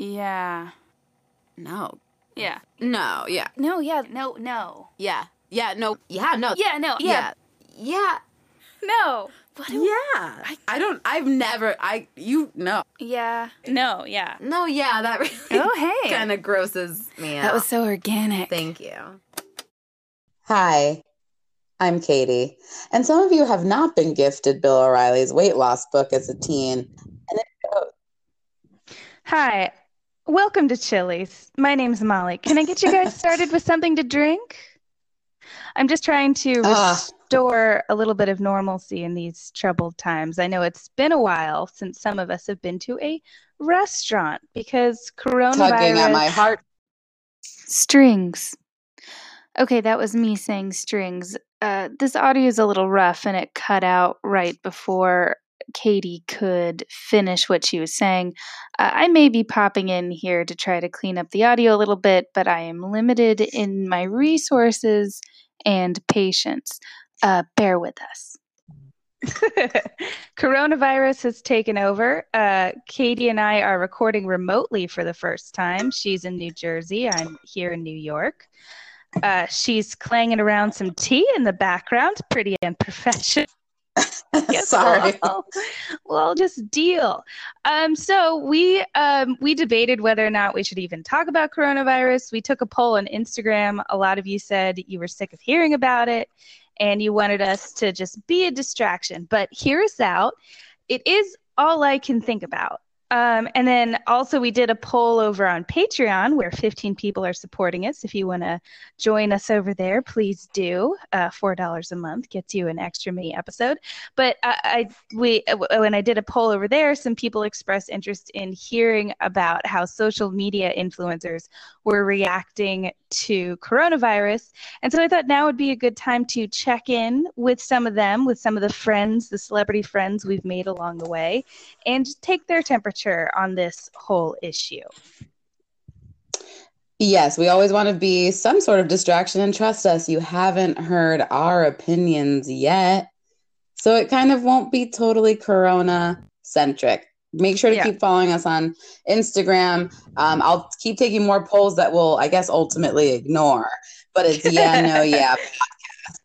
Yeah. No. Yeah. No. Yeah. No, yeah, no, no. Yeah. Yeah. No. Yeah. No. Yeah, no, Yeah. yeah. Yeah. No. What do Yeah. I, don't. I've never. I. You. No. Yeah. No, yeah. No. Yeah. That really. Oh, hey. Kind of grosses me out. That was so organic. Thank you. Hi, I'm Katie, and some of you have not been gifted Bill O'Reilly's weight loss book as a teen. Hi, welcome to Chili's. My name's Molly. Can I get you guys started with something to drink? I'm just trying to Ah. restore a little bit of normalcy in these troubled times. I know it's been a while since some of us have been to a restaurant because coronavirus. Tugging at my heart. Strings. Okay, that was me saying strings. Uh, this audio is a little rough and it cut out right before Katie could finish what she was saying. Uh, I may be popping in here to try to clean up the audio a little bit, but I am limited in my resources and patience. Uh, bear with us. Coronavirus has taken over. Uh, Katie and I are recording remotely for the first time. She's in New Jersey. I'm here in New York. Uh, she's clanging around some tea in the background, pretty unprofessional. Yes, Sorry. Well, well, just deal. Um, so we um, we debated whether or not we should even talk about coronavirus. We took a poll on Instagram. A lot of you said you were sick of hearing about it, and you wanted us to just be a distraction. But hear us out. It is all I can think about. Um, and then also we did a poll over on Patreon where 15 people are supporting us. If you want to join us over there, please do. Uh, Four dollars a month gets you an extra mini episode. But I, I we when I did a poll over there, some people expressed interest in hearing about how social media influencers were reacting to coronavirus. And so I thought now would be a good time to check in with some of them, with some of the friends, the celebrity friends we've made along the way, and take their temperature on this whole issue. Yes, we always want to be some sort of distraction, and trust us, you haven't heard our opinions yet. So it kind of won't be totally Corona centric. Make sure to Yeah. keep following us on Instagram. Um, I'll keep taking more polls that we'll, I guess, ultimately ignore. But it's yeah, no, yeah.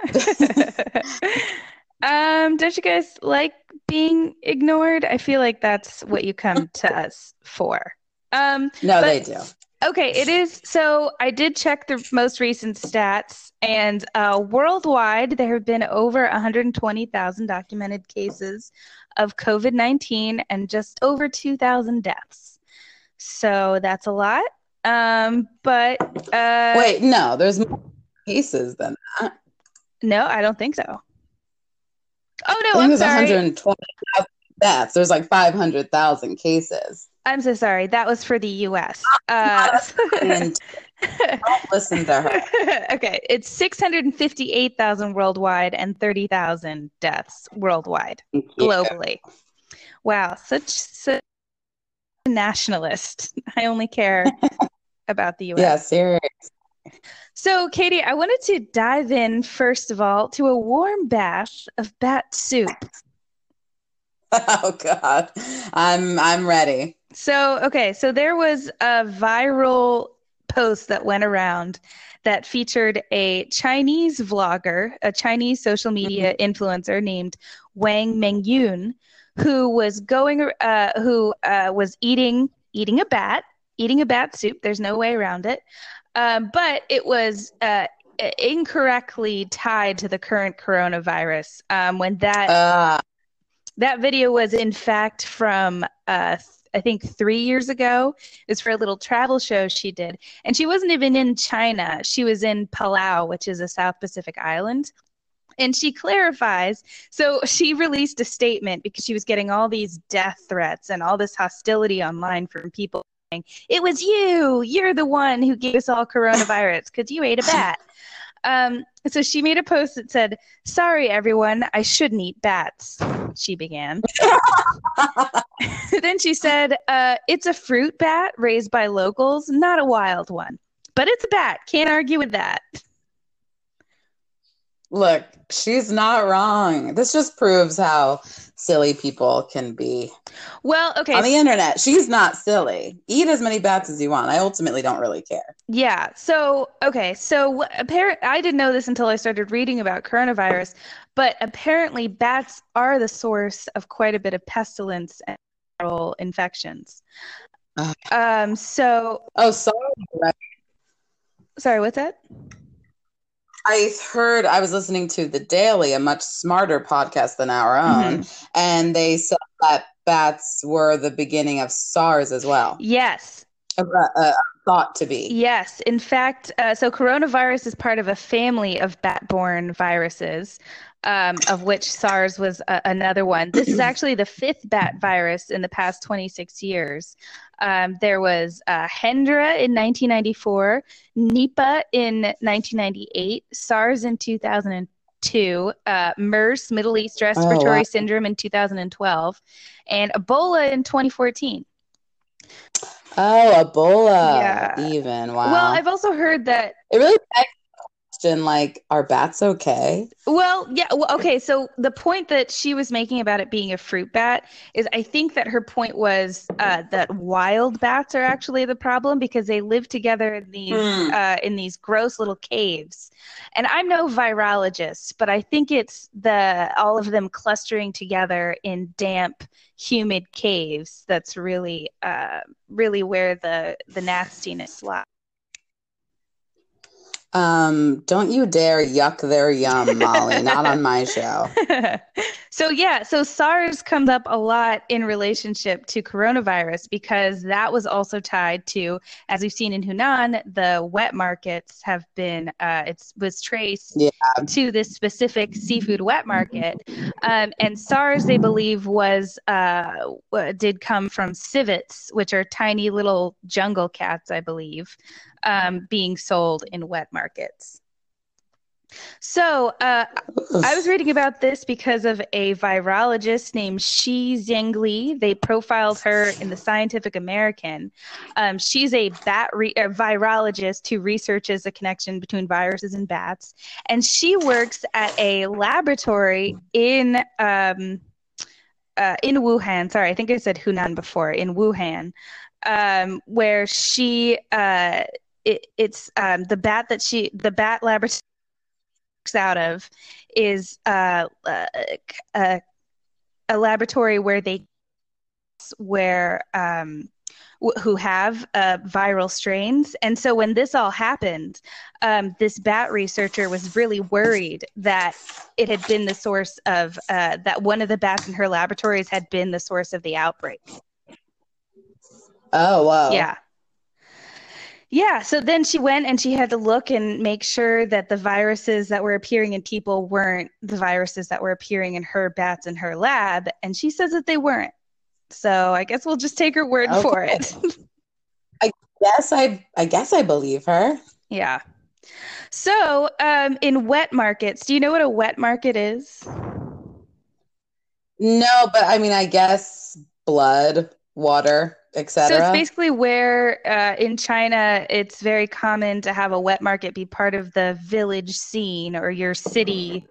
um, don't you guys like being ignored? I feel like that's what you come to us for. Um, No, But- they do. Okay, it is. So I did check the most recent stats, and uh, worldwide, there have been over 120,000 documented cases of COVID 19 and just over 2,000 deaths. So that's a lot. Um, but uh, Wait, no, there's more cases than that. no, I don't think so. Oh, no, I'm there's sorry. 120,000 deaths. There's like 500,000 cases. I'm so sorry. That was for the US. Uh, And don't listen to her. okay, it's 658,000 worldwide and 30,000 deaths worldwide, globally. Wow, such, such a nationalist. I only care about the US. Yeah, serious. So, Katie, I wanted to dive in first of all to a warm bath of bat soup. Oh God, I'm I'm ready. So, okay, so there was a viral post that went around that featured a Chinese vlogger, a Chinese social media influencer named Wang Mengyun, who was going, uh, who uh, was eating eating a bat, eating a bat soup. There's no way around it, um, but it was. Uh, incorrectly tied to the current coronavirus um, when that Uh, that video was, in fact, from uh, th- I think three years ago. It was for a little travel show she did, and she wasn't even in China. She was in Palau, which is a South Pacific island. And she clarifies. So she released a statement because she was getting all these death threats and all this hostility online from people saying, It was you. You're the one who gave us all coronavirus because you ate a bat. Um, so she made a post that said, Sorry, everyone, I shouldn't eat bats, she began. then she said, uh, It's a fruit bat raised by locals, not a wild one. But it's a bat. Can't argue with that. Look, she's not wrong. This just proves how silly people can be Well, okay. on the internet. She's not silly. Eat as many bats as you want. I ultimately don't really care. Yeah. So, okay. So, apparent I didn't know this until I started reading about coronavirus, but apparently bats are the source of quite a bit of pestilence and viral infections. Ugh. Um, so Oh, sorry. sorry, what's that? I heard I was listening to The Daily, a much smarter podcast than our own, and they said that bats were the beginning of SARS as well. Yes. Uh, uh, thought to be. Yes. In fact, uh, so coronavirus is part of a family of bat-borne viruses, um, of which SARS was uh, another one. This is actually the fifth bat virus in the past 26 years. Um, there was uh, Hendra in 1994, Nipah in 1998, SARS in 2002, uh, MERS, Middle East Respiratory wow. Syndrome in 2012, and Ebola in 2014. Oh, Ebola. Yeah. Even. Wow. Well, I've also heard that it really the question like, are bats okay? Well, yeah. Well, okay. So the point that she was making about it being a fruit bat is, I think that her point was uh, that wild bats are actually the problem because they live together in these Hmm. uh, in these gross little caves. And I'm no virologist, but I think it's the all of them clustering together in damp, humid caves that's really, uh, really where the the nastiness lies. Um, don't you dare yuck their yum, Molly. Not on my show. so yeah, so SARS comes up a lot in relationship to coronavirus because that was also tied to, as we've seen in Hunan, the wet markets have been uh, it was traced Yeah. to this specific seafood wet market, um, and SARS they believe was uh, did come from civets, which are tiny little jungle cats, I believe, um, being sold in wet markets. So, uh, I was reading about this because of a virologist named Shi Zhengli. They profiled her in the Scientific American. Um, she's a bat re- a virologist who researches the connection between viruses and bats, and she works at a laboratory in um, uh, in Wuhan. Sorry, I think I said Hunan before. In Wuhan, um, where she uh, it, it's um, the bat that she the bat laboratory works out of is uh, uh, a, a laboratory where they where um, w- who have uh, viral strains and so when this all happened um, this bat researcher was really worried that it had been the source of uh, that one of the bats in her laboratories had been the source of the outbreak Oh, wow. yeah. Yeah, so then she went and she had to look and make sure that the viruses that were appearing in people weren't the viruses that were appearing in her bats in her lab, and she says that they weren't. So I guess we'll just take her word for Okay. I guess I I guess I believe her. yeah. So, um, in wet markets, do you know what a wet market is? No, but I mean I guess blood, water, So it's basically where uh, in China it's very common to have a wet market be part of the village scene or your city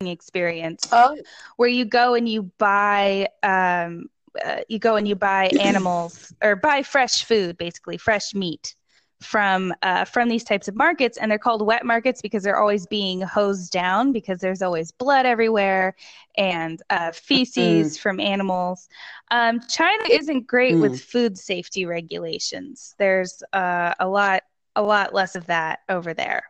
experience. Oh, where you go and you buy um, uh, you go and you buy animals or buy fresh food basically fresh meat from uh, from these types of markets and they're called wet markets because they're always being hosed down because there's always blood everywhere and uh, feces from animals. Um, china isn't great with food safety regulations. There's uh, a lot a lot less of that over there.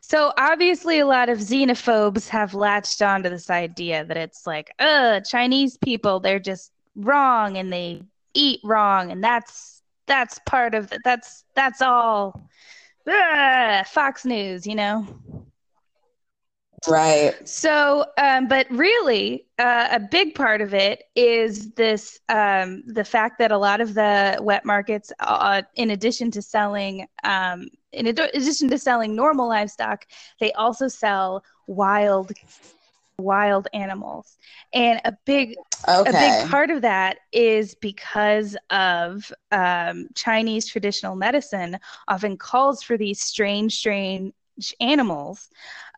So obviously, a lot of xenophobes have latched onto this idea that it's like, uh, Chinese people, they're just wrong and they eat wrong, and that's that's part of it. That's that's all. Ugh, Fox News, you know. right. So, um, but really, uh, a big part of it is this um, the fact that a lot of the wet markets, uh, in addition to selling, um, in ad- addition to selling normal livestock, they also sell wild, wild animals, and a big a big part of that is because of um, Chinese traditional medicine often calls for these strange, strange animals.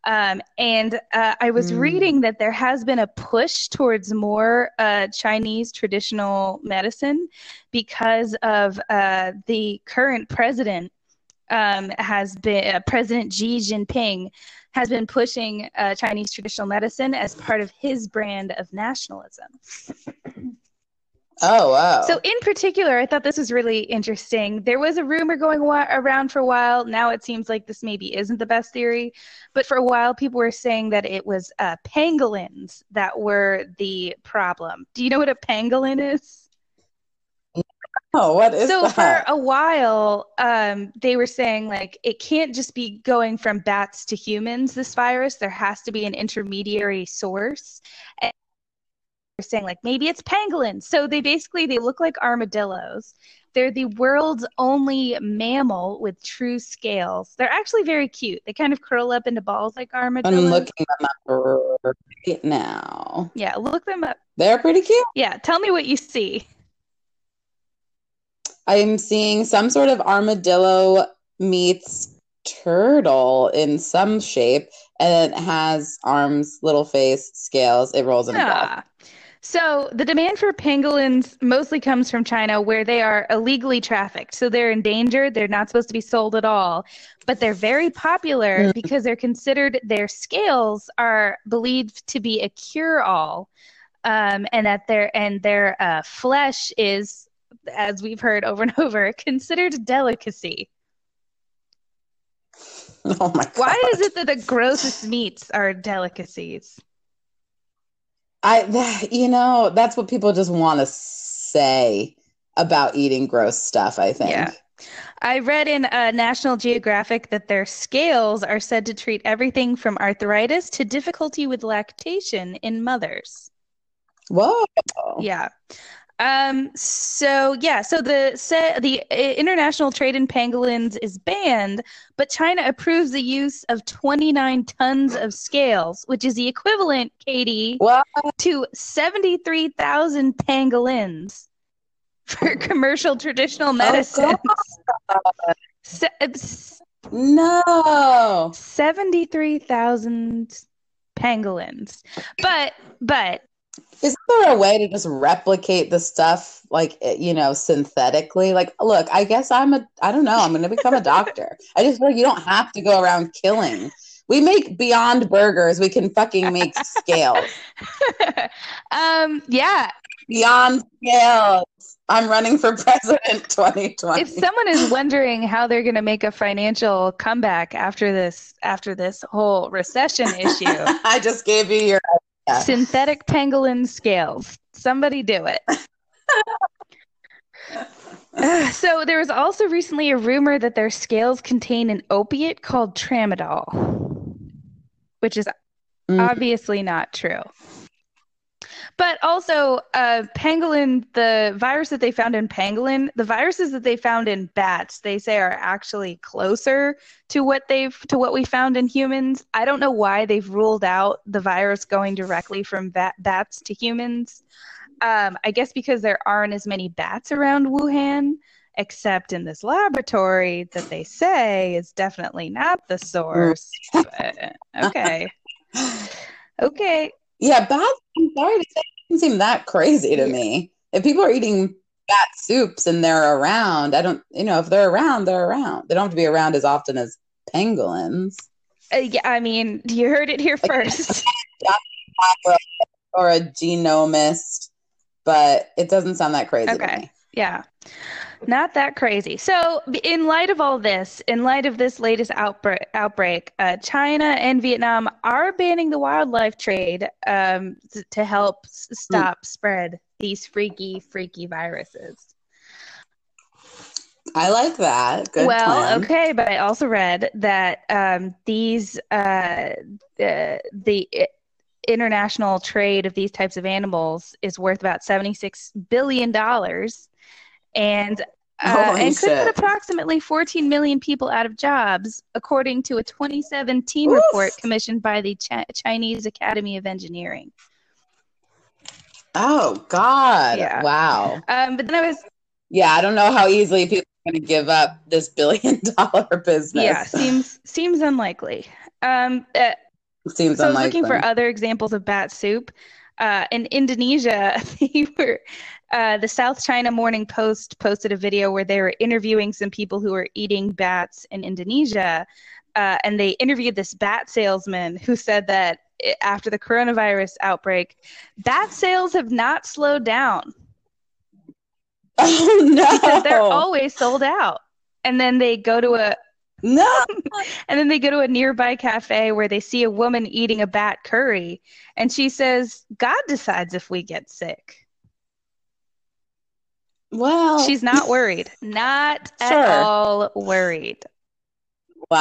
Um, and uh, I was Mm. reading that there has been a push towards more uh, Chinese traditional medicine because of uh, the current president um, has been uh, President Xi Jinping has been pushing uh, Chinese traditional medicine as part of his brand of nationalism. Oh wow. So, in particular, I thought this was really interesting. There was a rumor going wa- around for a while. Now it seems like this maybe isn't the best theory, but for a while, people were saying that it was uh, pangolins that were the problem. Do you know what a pangolin is? Oh, what is that? so that? for a while, um, they were saying like it can't just be going from bats to humans. This virus, there has to be an intermediary source. And they're saying like maybe it's pangolins. So they basically they look like armadillos. They're the world's only mammal with true scales. They're actually very cute. They kind of curl up into balls like armadillos. I'm looking them up right now. Yeah, look them up. They're pretty cute. Yeah, tell me what you see. I'm seeing some sort of armadillo meets turtle in some shape, and it has arms, little face, scales. It rolls in a ball. Yeah. So the demand for pangolins mostly comes from China, where they are illegally trafficked. So they're endangered. They're not supposed to be sold at all, but they're very popular Mm. because they're considered. Their scales are believed to be a cure-all, um, and that their and their uh, flesh is, as we've heard over and over, considered a delicacy. Oh my god. Why is it that the grossest meats are delicacies? I you know, that's what people just want to say about eating gross stuff, I think. Yeah. I read in uh, National Geographic that their scales are said to treat everything from arthritis to difficulty with lactation in mothers. Whoa. Yeah. Um. So yeah. So the se- the uh, international trade in pangolins is banned, but China approves the use of 29 tons of scales, which is the equivalent, Katie, What? to 73,000 pangolins for commercial traditional medicines. Se- it's No. 73,000 pangolins. But, but, Isn't there a way to just replicate the stuff like eh, you know synthetically? Like, look, I guess I'm a I don't know, I'm gonna become a doctor. I just feel like you don't have to go around killing. We make beyond burgers, we can fucking make scales. um, yeah, Beyond scales. I'm running for president 2020. if someone is wondering how they're going to make a financial comeback after this, after this whole recession issue, I just gave you your idea. synthetic pangolin scales. Somebody do it. Uh, so there was also recently a rumor that their scales contain an opiate called tramadol, which is Mm. obviously not true. But also, uh, pangolin, the virus that they found in pangolin, the viruses that they found in bats, they say are actually closer to what they've to what we found in humans. I don't know why they've ruled out the virus going directly from bat, bats to humans. Um, I guess because there aren't as many bats around Wuhan, except in this laboratory that they say is definitely not the source. But, okay. Okay. Yeah, bats. I'm sorry to say, it doesn't seem that crazy to me. If people are eating bat soups and they're around, I don't, you know, if they're around, they're around. They don't have to be around as often as pangolins Uh, yeah, I mean, you heard it here first. or a genomist, but it doesn't sound that crazy to Okay. Yeah. Not that crazy. So, in light of all this, in light of this latest outbreak, outbreak uh, China and Vietnam are banning the wildlife trade um, to help s- stop spread these freaky, freaky viruses. I like that. Good well, plan. okay, but I also read that um, these uh, uh, the international trade of these types of animals is worth about seventy six billion dollars, and uh, Holy and could put approximately fourteen million people out of jobs, according to a twenty seventeen Oof. report commissioned by the Chi- Chinese Academy of Engineering. Oh God! Yeah. Wow. Um, but then I was Yeah, I don't know how easily people are going to give up this billion dollar business. Yeah, seems seems unlikely. Um, uh, Seems so I was looking for other examples of bat soup. Uh, in Indonesia, they were uh, the South China Morning Post posted a video where they were interviewing some people who were eating bats in Indonesia, uh, and they interviewed this bat salesman who said that after the coronavirus outbreak, bat sales have not slowed down. oh no! Because they're always sold out. And then they go to a no. and then they go to a nearby cafe where they see a woman eating a bat curry and she says, "God decides if we get sick." Well, She's not worried. Not. Sure. at all worried. wow,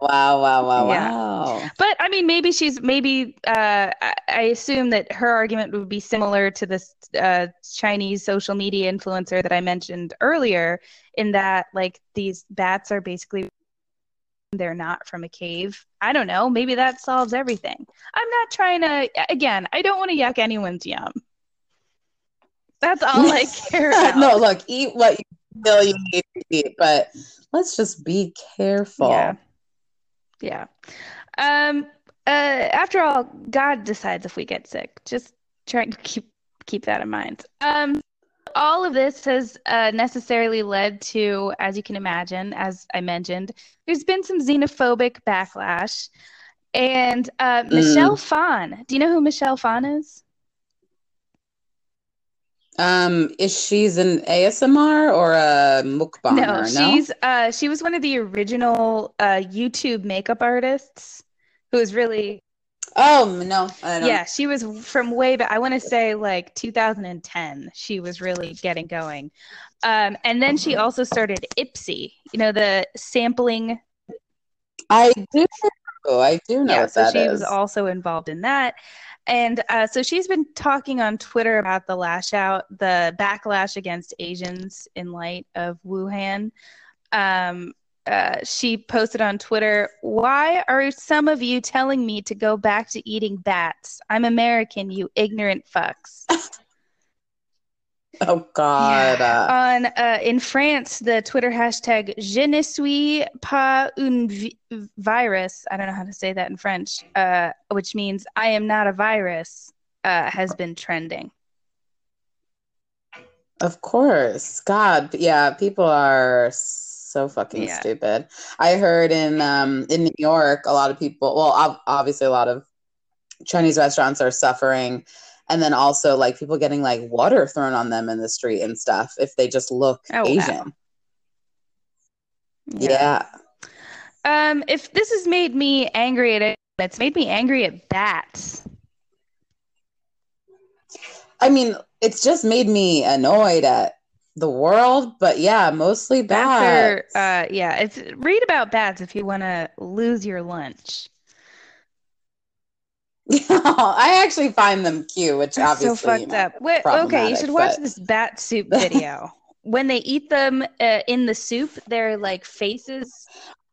wow, wow, wow, Yeah. wow. But I mean, maybe she's maybe. Uh, I, I assume that her argument would be similar to this uh, Chinese social media influencer that I mentioned earlier, in that like these bats are basically they're not from a cave. I don't know. Maybe that solves everything. I'm not trying to. Again, I don't want to yuck anyone's yum. That's all I care about. no, look, eat what you feel you need to eat, but let's just be careful. Yeah. Yeah. Um. Uh. After all, God decides if we get sick. Just try to keep keep that in mind. Um. All of this has uh, necessarily led to, as you can imagine, as I mentioned, there's been some xenophobic backlash. And uh, Michelle Phan, do you know who Michelle Phan is? Um, is she's an ASMR or a mukbang? No, she's uh, she was one of the original uh, YouTube makeup artists who was really Oh no, I don't. Yeah, she was from way back. I want to say like 2010. She was really getting going. Um, and then she also started Ipsy, you know, the sampling. I do. I do know yeah, what so that she is. was also involved in that. And uh, so she's been talking on Twitter about the lash out, the backlash against Asians in light of Wuhan. Um, uh, she posted on Twitter, Why are some of you telling me to go back to eating bats? I'm American, you ignorant fucks. oh God. Yeah. Uh, On uh, in France, the Twitter hashtag "Je ne suis pas un vi- virus." I don't know how to say that in French, uh, which means "I am not a virus," uh, has been trending. of course. God. Yeah. People are so fucking Yeah. stupid. I heard in um in New York, a lot of people. Well, obviously, a lot of Chinese restaurants are suffering. And then also like people getting like water thrown on them in the street and stuff if they just look Oh, wow. Asian. Yeah. Um, if this has made me angry at it, it's made me angry at bats. I mean, it's just made me annoyed at the world, but yeah, mostly Bats bats. are, uh, yeah. It's read about bats if you want to lose your lunch. I actually find them cute, which That's obviously so fucked you know, up. Wait, okay, you should watch but- this bat soup video. when they eat them uh, in the soup, their like faces,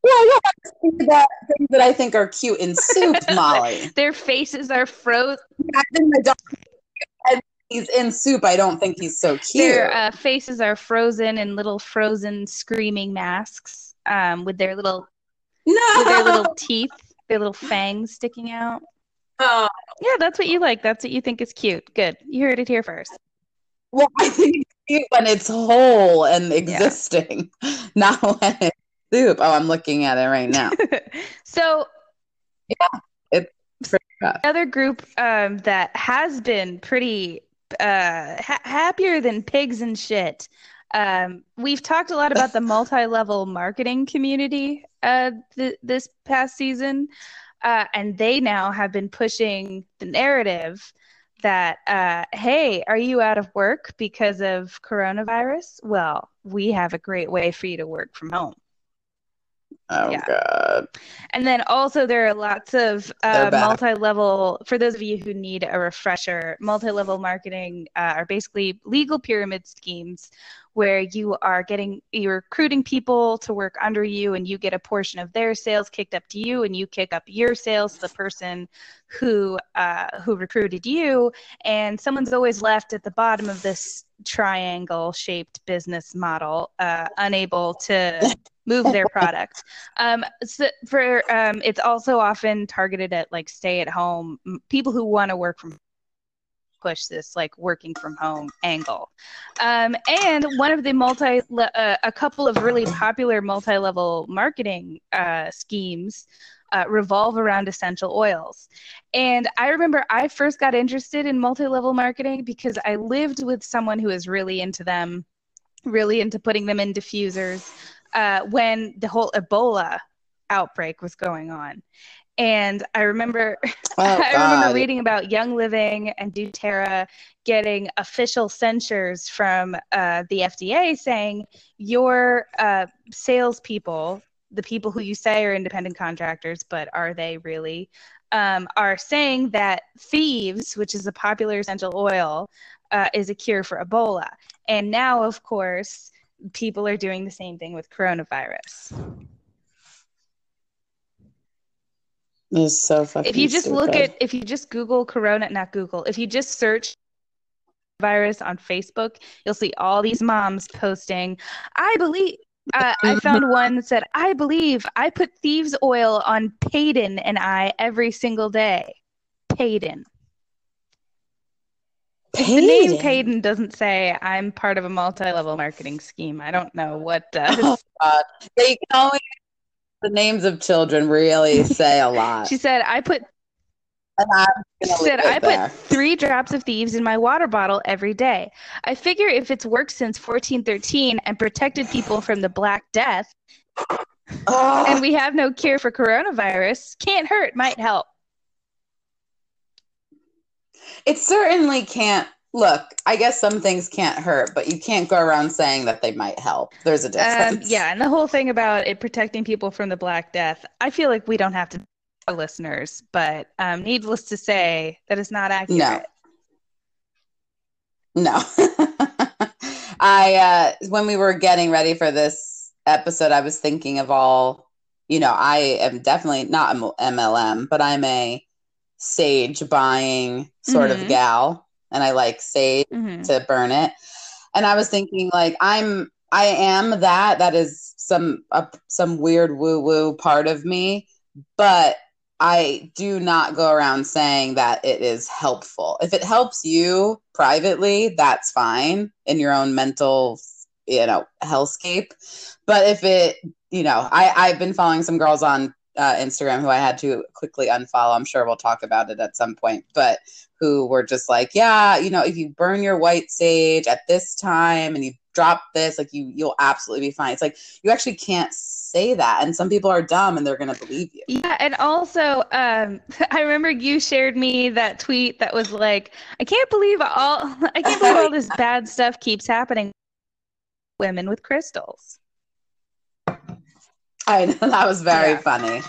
Yeah, yeah, things that, things that I think are cute in soup, Molly. their faces are frozen. I think my dog, and he's in soup. I don't think he's so cute. Their uh, faces are frozen in little frozen screaming masks, um, with their little no, with their little teeth, their little fangs sticking out. Oh, Yeah, that's what you like. That's what you think is cute. Good. You heard it here first. well, I think it's cute when it's whole and existing, not when it's soup. Oh, I'm looking at it right now. so pretty rough. Another group um, that has been pretty uh, ha- happier than pigs and shit. Um, we've talked a lot about the multi-level marketing community uh, th- this past season, uh, and they now have been pushing the narrative that, uh, hey, are you out of work because of coronavirus? Well, we have a great way for you to work from home. Oh Yeah. God. And then also there are lots of uh, multi-level. For those of you who need a refresher, multi-level marketing uh, are basically legal pyramid schemes where you are getting you're recruiting people to work under you, and you get a portion of their sales kicked up to you, and you kick up your sales to the person who uh, who recruited you, and someone's always left at the bottom of this triangle-shaped business model, uh, unable to move their product. Um, so for um, it's also often targeted at like stay at home people who want to work from push this like working from home angle. Um, and one of the multi, uh, a couple of really popular multi level marketing uh, schemes uh, revolve around essential oils. And I remember I first got interested in multi level marketing because I lived with someone who was really into them, really into putting them in diffusers uh, when the whole Ebola outbreak was going on. And I remember, oh, I remember reading about Young Living and doTERRA getting official censures from uh, the FDA saying your uh, salespeople, the people who you say are independent contractors, but are they really, um, are saying that thieves, which is a popular essential oil, uh, is a cure for Ebola. And now, of course, people are doing the same thing with coronavirus. It's so fucking. If you just stupid. look at, if you just Google Corona, not Google, if you just search virus on Facebook, you'll see all these moms posting. I believe. Uh, I found one that said, "I believe I put thieves' oil on Peyton and I every single day." Peyton. The name Peyton doesn't say I'm part of a multi-level marketing scheme. I don't know what does. Uh, oh, God. They only the names of children really say a lot. she said, "I put." She said, "I there. put three drops of thieves in my water bottle every day. I figure if it's worked since 1413 and protected people from the Black Death, oh. and we have no cure for coronavirus, can't hurt, might help." It certainly can't look, I guess some things can't hurt, but you can't go around saying that they might help. There's a um, difference. Um, yeah, and the whole thing about it protecting people from the Black Death, I feel like we don't have to listeners, but um, needless to say, that is not accurate. No. No. I uh, when we were getting ready for this episode, I was thinking of all. You know, I am definitely not MLM, but I'm a sage buying sort mm-hmm. of gal and I like sage mm-hmm. to burn it. And I was thinking like I'm I am that that is some uh, some weird woo woo part of me, but I do not go around saying that it is helpful. If it helps you privately, that's fine in your own mental, you know, hellscape. But if it, you know, I I've been following some girls on uh, Instagram who I had to quickly unfollow. I'm sure we'll talk about it at some point, but who were just like, yeah, you know, if you burn your white sage at this time and you drop this, like you, you'll absolutely be fine. It's like you actually can't say that, and some people are dumb and they're gonna believe you. Yeah, and also, um, I remember you shared me that tweet that was like, I can't believe all, I can't believe all this bad stuff keeps happening. Women with crystals. I know that was very yeah. funny.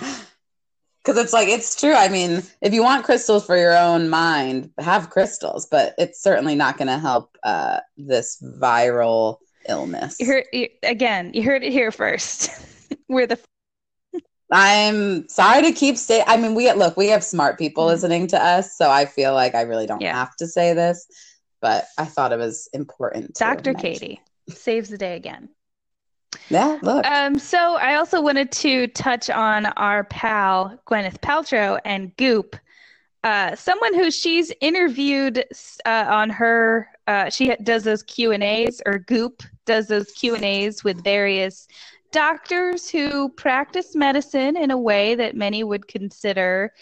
Because it's like, it's true. I mean, if you want crystals for your own mind, have crystals, but it's certainly not going to help uh, this viral illness. You heard, you, again, you heard it here first. We're the. I'm sorry to keep saying. I mean, we look, we have smart people mm-hmm. listening to us, so I feel like I really don't yeah. have to say this, but I thought it was important. Dr. Katie saves the day again. Yeah, look. Um, so I also wanted to touch on our pal Gwyneth Paltrow and Goop, uh, someone who she's interviewed uh, on her. Uh, she does those Q and A's, or Goop does those Q and A's with various doctors who practice medicine in a way that many would consider,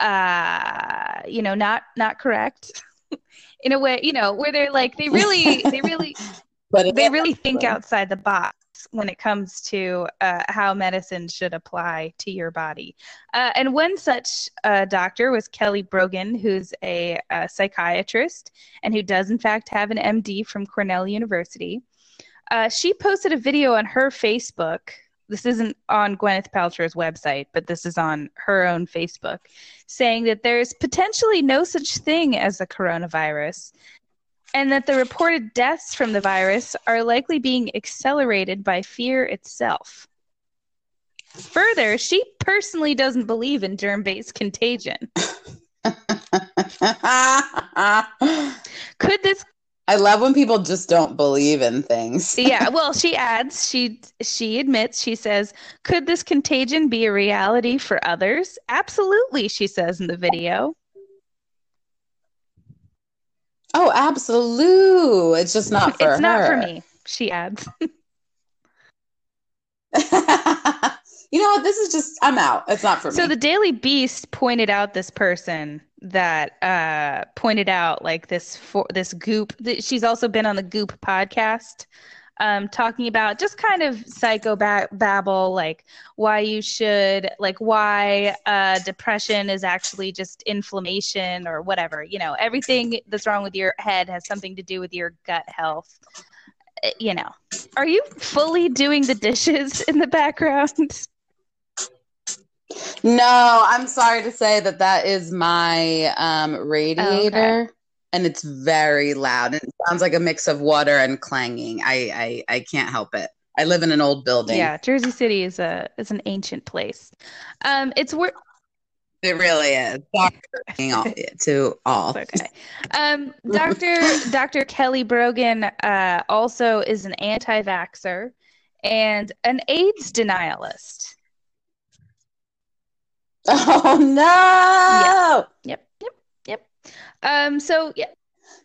uh, you know, not not correct. in a way, you know, where they're like they really, they really, but they really think outside the box when it comes to uh, how medicine should apply to your body. Uh, and one such uh, doctor was Kelly Brogan, who's a, a, psychiatrist and who does, in fact, have an MD from Cornell University. Uh, she posted a video on her Facebook. This isn't on Gwyneth Paltrow's website, but this is on her own Facebook, saying that there's potentially no such thing as a coronavirus and that the reported deaths from the virus are likely being accelerated by fear itself. Further, she personally doesn't believe in germ based contagion. could this I love when people just don't believe in things. yeah, well, she adds, she she admits, she says, "Could this contagion be a reality for others?" Absolutely, she says in the video. Oh, absolute. It's just not for her. it's her. not for me, she adds. you know what? This is just I'm out. It's not for me. So the Daily Beast pointed out this person that uh pointed out like this for this goop that she's also been on the goop podcast um talking about just kind of psycho babble like why you should like why uh depression is actually just inflammation or whatever you know everything that's wrong with your head has something to do with your gut health. Uh, you know are you fully doing the dishes in the background? No, I'm sorry to say that that is my um, radiator, and it's very loud. And it sounds like a mix of water and clanging. I, I I can't help it. I live in an old building. Yeah, Jersey City is a is an ancient place. Um, it's wor- It really is. All- to all. okay. Um, Doctor Doctor Kelly Brogan uh, also is an anti-vaxer and an AIDS denialist. Oh no! Yep, yep. Um, so yeah,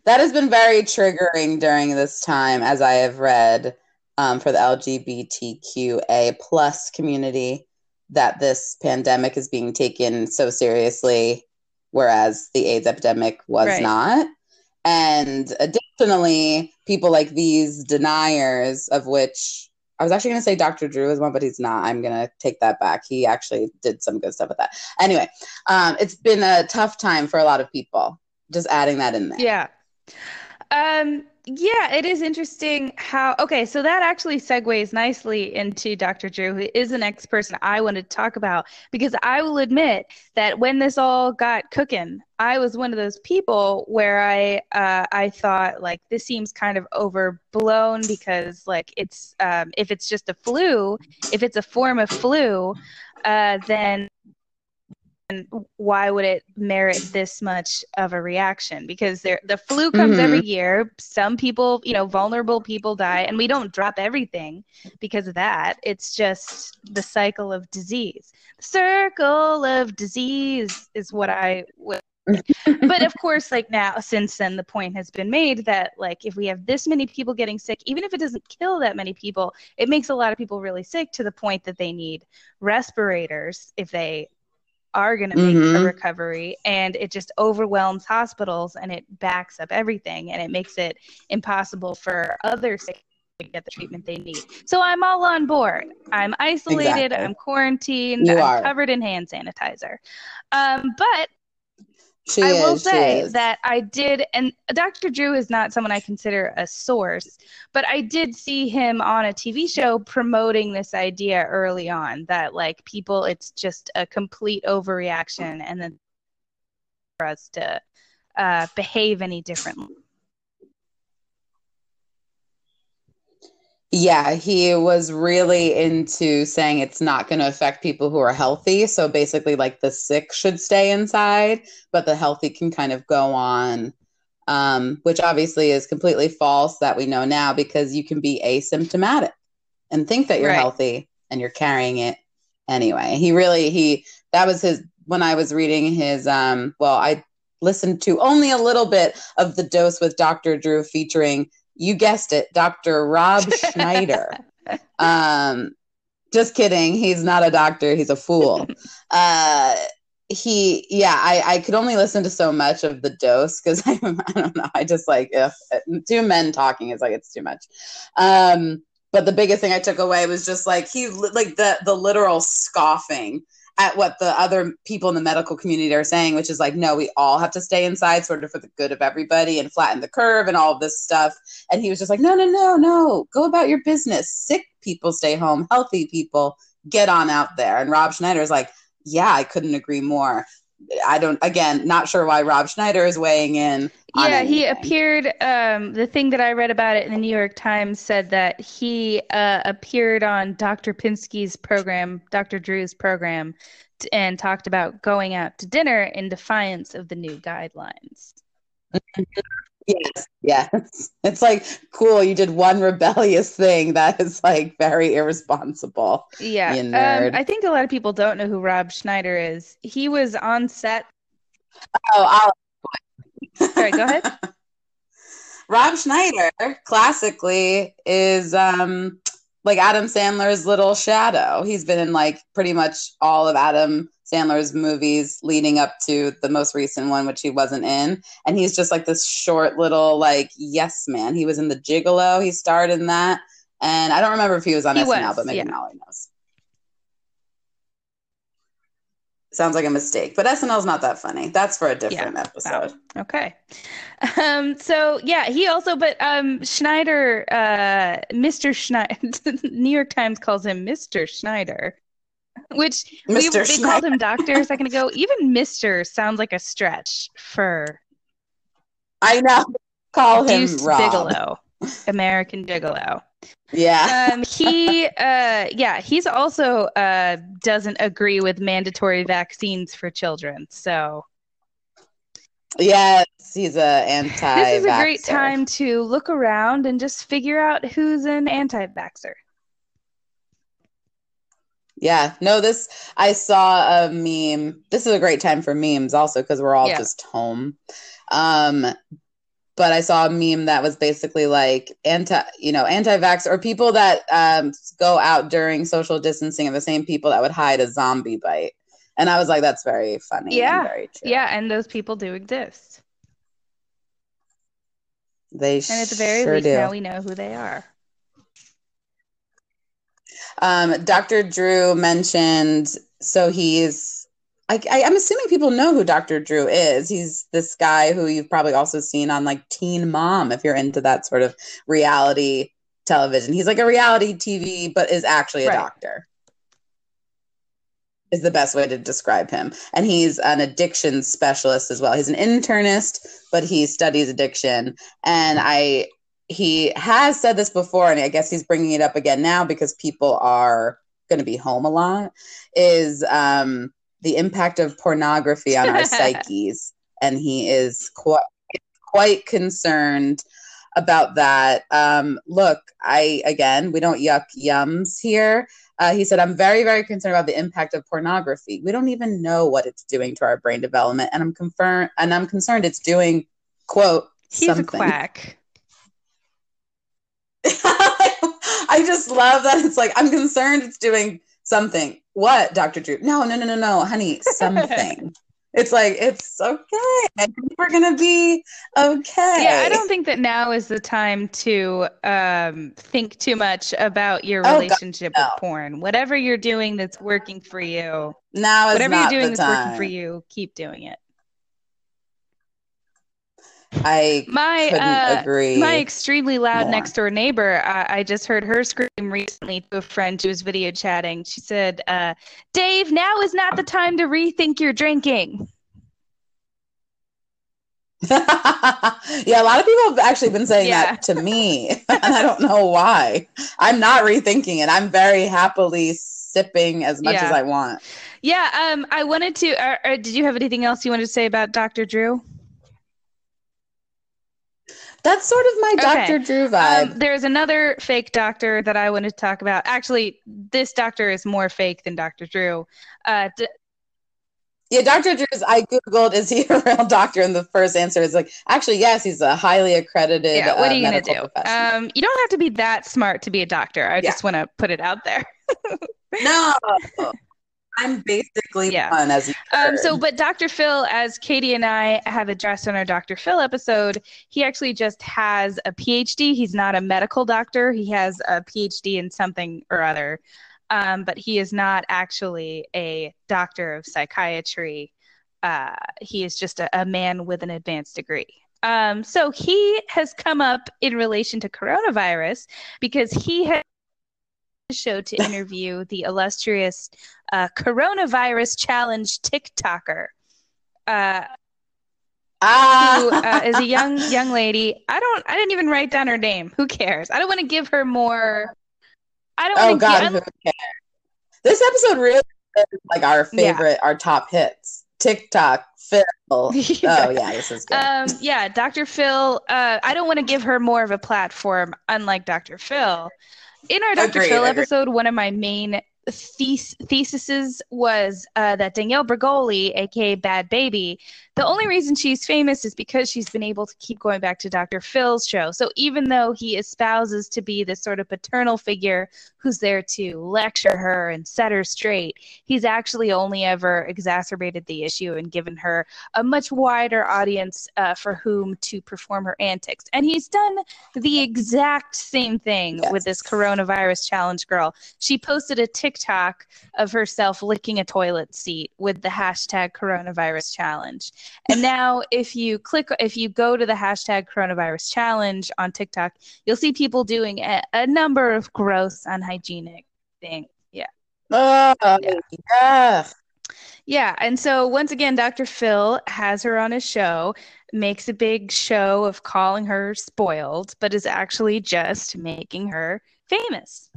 That has been very triggering during this time, as I have read um, for the LGBTQA plus community, that this pandemic is being taken so seriously, whereas the AIDS epidemic was Right. not. And additionally, people like these deniers, of which I was actually going to say Dr. Drew is one, but he's not. I'm going to take that back. He actually did some good stuff with that. Anyway, um, it's been a tough time for a lot of people. Just adding that in there. yeah. Um, yeah, it is interesting how. Okay, so that actually segues nicely into Dr. Drew, who is the next person I wanted to talk about because I will admit that when this all got cooking, I was one of those people where I uh, I thought like this seems kind of overblown because like it's um, if it's just a flu, if it's a form of flu, uh, then why would it merit this much of a reaction? Because there, the flu comes Mhm. every year. Some people, you know, vulnerable people die, and we don't drop everything because of that. It's just the cycle of disease. The circle of disease is what I would. but of course, like now, since then, the point has been made that like if we have this many people getting sick, even if it doesn't kill that many people, it makes a lot of people really sick to the point that they need respirators if they are going to make a Mhm. recovery and it just overwhelms hospitals and it backs up everything and it makes it impossible for others to get the treatment they need. So I'm all on board. I'm isolated, Exactly. I'm quarantined, You I'm are. covered in hand sanitizer. Um, but She I is, will say that I did, and Dr. Drew is not someone I consider a source, but I did see him on a TV show promoting this idea early on that, like, people, it's just a complete overreaction, and then for us to uh, behave any differently. Yeah, he was really into saying it's not going to affect people who are healthy. So basically, like the sick should stay inside, but the healthy can kind of go on, um, which obviously is completely false that we know now because you can be asymptomatic and think that you're Right. healthy and you're carrying it anyway. He really, he, that was his, when I was reading his, um, well, I listened to only a little bit of the dose with Dr. Drew featuring you guessed it, Dr. Rob Schneider. Um, just kidding. He's not a doctor. He's a fool. Uh, he, yeah, I, I could only listen to so much of the dose because I, I don't know. I just like ugh, two men talking is like it's too much. Um, but the biggest thing I took away was just like he, like the the literal scoffing at what the other people in the medical community are saying, which is like, no, we all have to stay inside, sort of for the good of everybody, and flatten the curve and all of this stuff. And he was just like, no, no, no, no, go about your business. Sick people stay home, healthy people get on out there. And Rob Schneider is like, yeah, I couldn't agree more. I don't, again, not sure why Rob Schneider is weighing in. on Yeah, he appeared. Um, the thing that I read about it in the New York Times said that he uh, appeared on Dr. Pinsky's program, Dr. Drew's program, t- and talked about going out to dinner in defiance of the new guidelines. Yes, yes. It's like cool. You did one rebellious thing that is like very irresponsible. Yeah. Um. I think a lot of people don't know who Rob Schneider is. He was on set. Oh, I'll Sorry, go ahead. Rob Schneider, classically, is um like Adam Sandler's little shadow. He's been in like pretty much all of Adam Sandler's movies leading up to the most recent one, which he wasn't in. And he's just like this short little like yes man. He was in the Gigolo. He starred in that. And I don't remember if he was on He SNL, was, but maybe yeah. Mallory knows. Sounds like a mistake, but SNL's not that funny. That's for a different episode. Okay. Um, so yeah, he also, but um, Schneider, uh, Mr. Schneider, New York Times calls him Mr. Schneider, which we, they called him doctor a second ago. Even Mr. sounds like a stretch for I know. Call him Deuce Rob. Bigalow, American Gigolo. Yeah. Um, he, uh, yeah, he's also uh, doesn't agree with mandatory vaccines for children. So Yes, he's a anti. this is a great time to look around and just figure out who's an anti-vaxxer. Yeah, no, this I saw a meme. This is a great time for memes also because we're all Yeah. just home. Um, but I saw a meme that was basically like anti, you know, anti-vax or people that um go out during social distancing are the same people that would hide a zombie bite. And I was like, that's very funny. Yeah, and very true. Yeah, and those people do exist. They And at the very sure least, do. now we know who they are. Um, Dr. Drew mentioned, so he's, I, I, I'm assuming people know who Dr. Drew is. He's this guy who you've probably also seen on like Teen Mom, if you're into that sort of reality television. He's like a reality TV, but is actually a Right. doctor. Is the best way to describe him. And he's an addiction specialist as well. He's an internist, but he studies addiction. And I, he has said this before, and I guess he's bringing it up again now because people are going to be home a lot. Is um, the impact of pornography on our psyches, and he is quite quite concerned about that. Um, look, I again, we don't yuck yums here. Uh, he said, "I'm very, very concerned about the impact of pornography. We don't even know what it's doing to our brain development, and I'm confirmed, and I'm concerned it's doing quote He's something." a quack. I just love that it's like I'm concerned it's doing something. What, Dr. Drew? No, no, no, no, no, honey, something. it's like it's okay. I think we're gonna be okay. Yeah, I don't think that now is the time to um, think too much about your Oh, God, relationship no. with porn. Whatever you're doing that's working for you, now is whatever you're doing that's working for you, keep doing it. I My couldn't uh, agree. my extremely loud more. next door neighbor, uh, I just heard her scream recently to a friend who was video chatting. She said, uh, "Dave, now is not the time to rethink your drinking." yeah, a lot of people have actually been saying Yeah. that to me, and I don't know why. I'm not rethinking it. I'm very happily sipping as much Yeah. as I want. Yeah, um, I wanted to. Uh, uh, did you have anything else you wanted to say about Dr. Drew? That's sort of my Okay. Dr. Drew vibe. Um, there's another fake doctor that I want to talk about. Actually, this doctor is more fake than Dr. Drew. Uh, d- Yeah, Dr. Drew's, I Googled, is he a real doctor? And the first answer is like, actually, yes, he's a highly accredited yeah, what uh, are you gonna do? Um, you don't have to be that smart to be a doctor. I Yeah. just want to put it out there. no, I'm basically Yeah. as Um, so, but Dr. Phil, as Katie and I have addressed on our Dr. Phil episode, he actually just has a PhD. He's not a medical doctor. He has a PhD in something or other, um, but he is not actually a doctor of psychiatry. Uh, he is just a, a man with an advanced degree. Um, so he has come up in relation to coronavirus because he has show to interview the illustrious uh, coronavirus challenge TikToker, uh, ah, who uh, is a young young lady. I don't. I didn't even write down her name. Who cares? I don't want to give her more. I don't oh want to God, give. who cares? This episode really is like our Yeah. favorite, our top hits. TikTok, Phil. Oh yeah, this is good. Um, yeah, Dr. Phil. Uh, I don't want to give her more of a platform, unlike Dr. Phil. In our Dr. Agreed, Phil agreed. episode, one of my main thes- theses was uh, that Danielle Bregoli, aka Bhad Bhabie, the only reason she's famous is because she's been able to keep going back to Dr. Phil's show. So even though he espouses to be this sort of paternal figure who's there to lecture her and set her straight, he's actually only ever exacerbated the issue and given her a much wider audience uh, for whom to perform her antics. And he's done the exact same thing Yes. with this coronavirus challenge girl. She posted a TikTok of herself licking a toilet seat with the hashtag coronavirus challenge. And now, if you click, if you go to the hashtag coronavirus challenge on TikTok, you'll see people doing a, a number of gross, unhygienic things. Yeah. Oh, Yeah. yeah. Yeah. And so, once again, Dr. Phil has her on his show, makes a big show of calling her spoiled, but is actually just making her famous.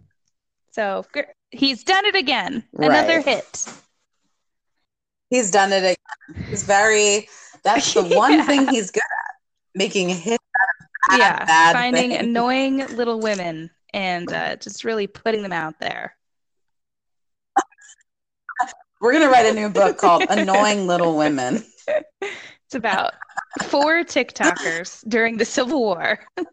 So, he's done it again. Another Right. hit. He's done it again. He's very. That's the one Yeah. thing he's good at, making a hit bad, yeah. bad Finding things. annoying little women and uh, just really putting them out there. We're gonna write a new book called "Annoying Little Women." It's about four TikTokers during the Civil War.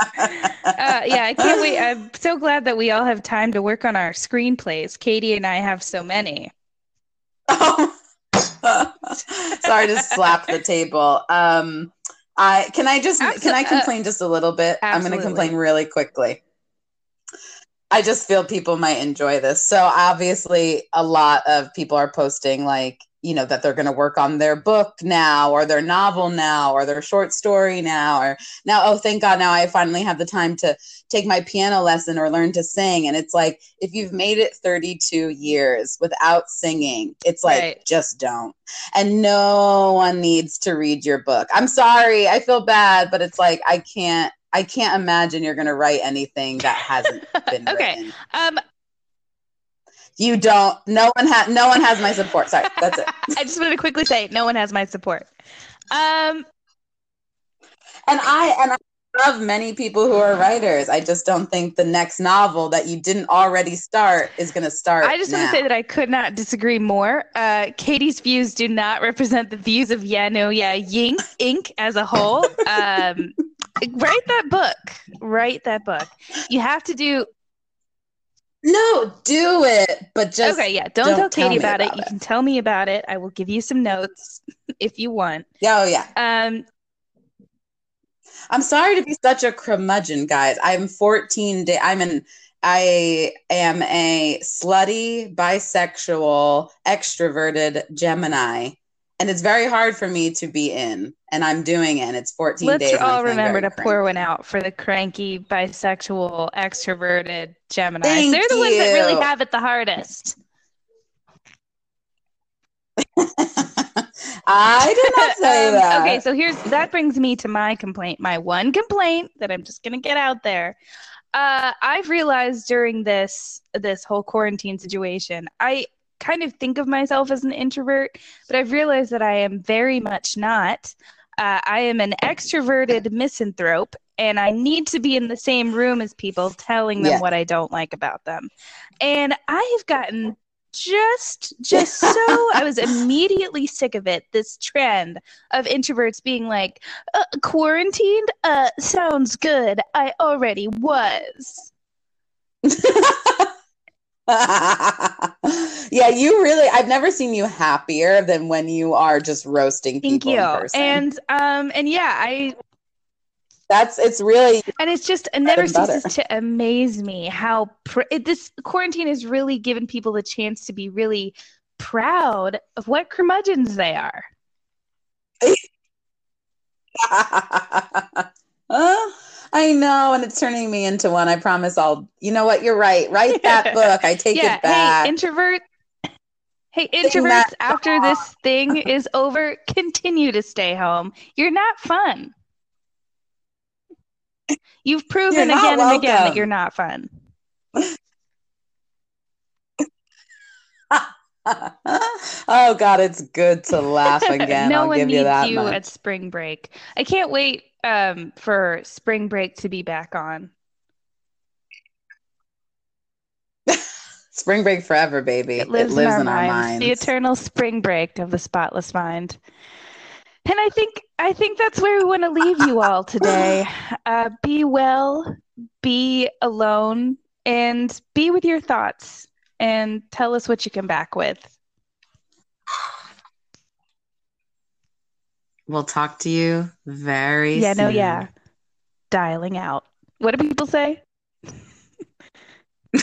Uh, yeah, I can't wait. I'm so glad that we all have time to work on our screenplays. Katie and I have so many. Oh. Sorry to slap the table. Um, I can I just Abso- can I uh, complain just a little bit? I'm going to complain really quickly. I just feel people might enjoy this. So obviously, a lot of people are posting like you know that they're going to work on their book now, or their novel now, or their short story now, or now. Oh, thank God! Now I finally have the time to take my piano lesson or learn to sing. And it's like if you've made it 32 years without singing, it's like Right. just don't. And no one needs to read your book. I'm sorry, I feel bad, but it's like I can't. I can't imagine you're going to write anything that hasn't been Okay. written. Um, You don't. No one has. No one has my support. Sorry, that's it. I just wanted to quickly say no one has my support. Um, And I and I love many people who are writers. I just don't think the next novel that you didn't already start is going to start. I just want to say that I could not disagree more. Uh, Katie's views do not represent the views of Yeah No Yeah Yink Inc. as a whole. Um, write that book. Write that book. You have to do no, do it, but just okay. Yeah, don't, don't tell Katie me about, it. about You can tell me about it. I will give you some notes if you want. oh yeah. Um, I'm sorry to be such a curmudgeon, guys. I'm 14 day. I'm an. I am a slutty, bisexual, extroverted Gemini, and it's very hard for me to be in. And I'm doing it. And it's 14 let's days. all remember to cranky. pour one out for the cranky, bisexual, extroverted gemini Thank They're the ones that really have it the hardest. I did not say Um, that. Okay, so here's that brings me to my complaint, my one complaint that I'm just gonna get out there. Uh, I've realized during this this whole quarantine situation, I kind of think of myself as an introvert, but I've realized that I am very much not. Uh, I am an extroverted misanthrope, and I need to be in the same room as people, telling them Yeah. what I don't like about them. And I have gotten just just so I was immediately sick of it. This trend of introverts being like, uh, quarantined? Uh, sounds good. I already was. yeah, you really. I've never seen you happier than when you are just roasting Thank people you. in person. And um and yeah, I that's it's really and it's just it never ceases to amaze me how pr- it, this quarantine has really given people the chance to be really proud of what curmudgeons they are. Uh, I know, and it's turning me into one. I promise I'll. You know what? You're right. Write that book. I take yeah, it back. hey introvert. Hey introverts, after this thing is over, continue to stay home. You're not fun. You've proven again and again that you're not fun. oh God, it's good to laugh again. no I'll one give needs you that you at spring break. I can't wait um, for spring break to be back on. Spring break forever, baby. It lives, in, our, minds. minds. The eternal spring break of the spotless mind. And I think I think that's where we want to leave you all today. Uh, be well, be alone, and be with your thoughts. And tell us what you come back with. We'll talk to you very soon. Yeah, no, yeah. Dialing out. What do people say?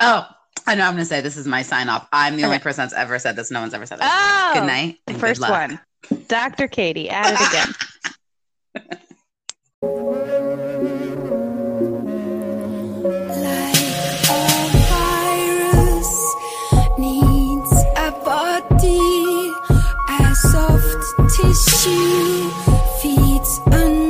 Oh, I know I'm gonna say this is my sign off. I'm the only person that's ever said this. No one's ever said this. Oh, Good night. and good First luck. one. Dr. Katie, at it again. she feeds under.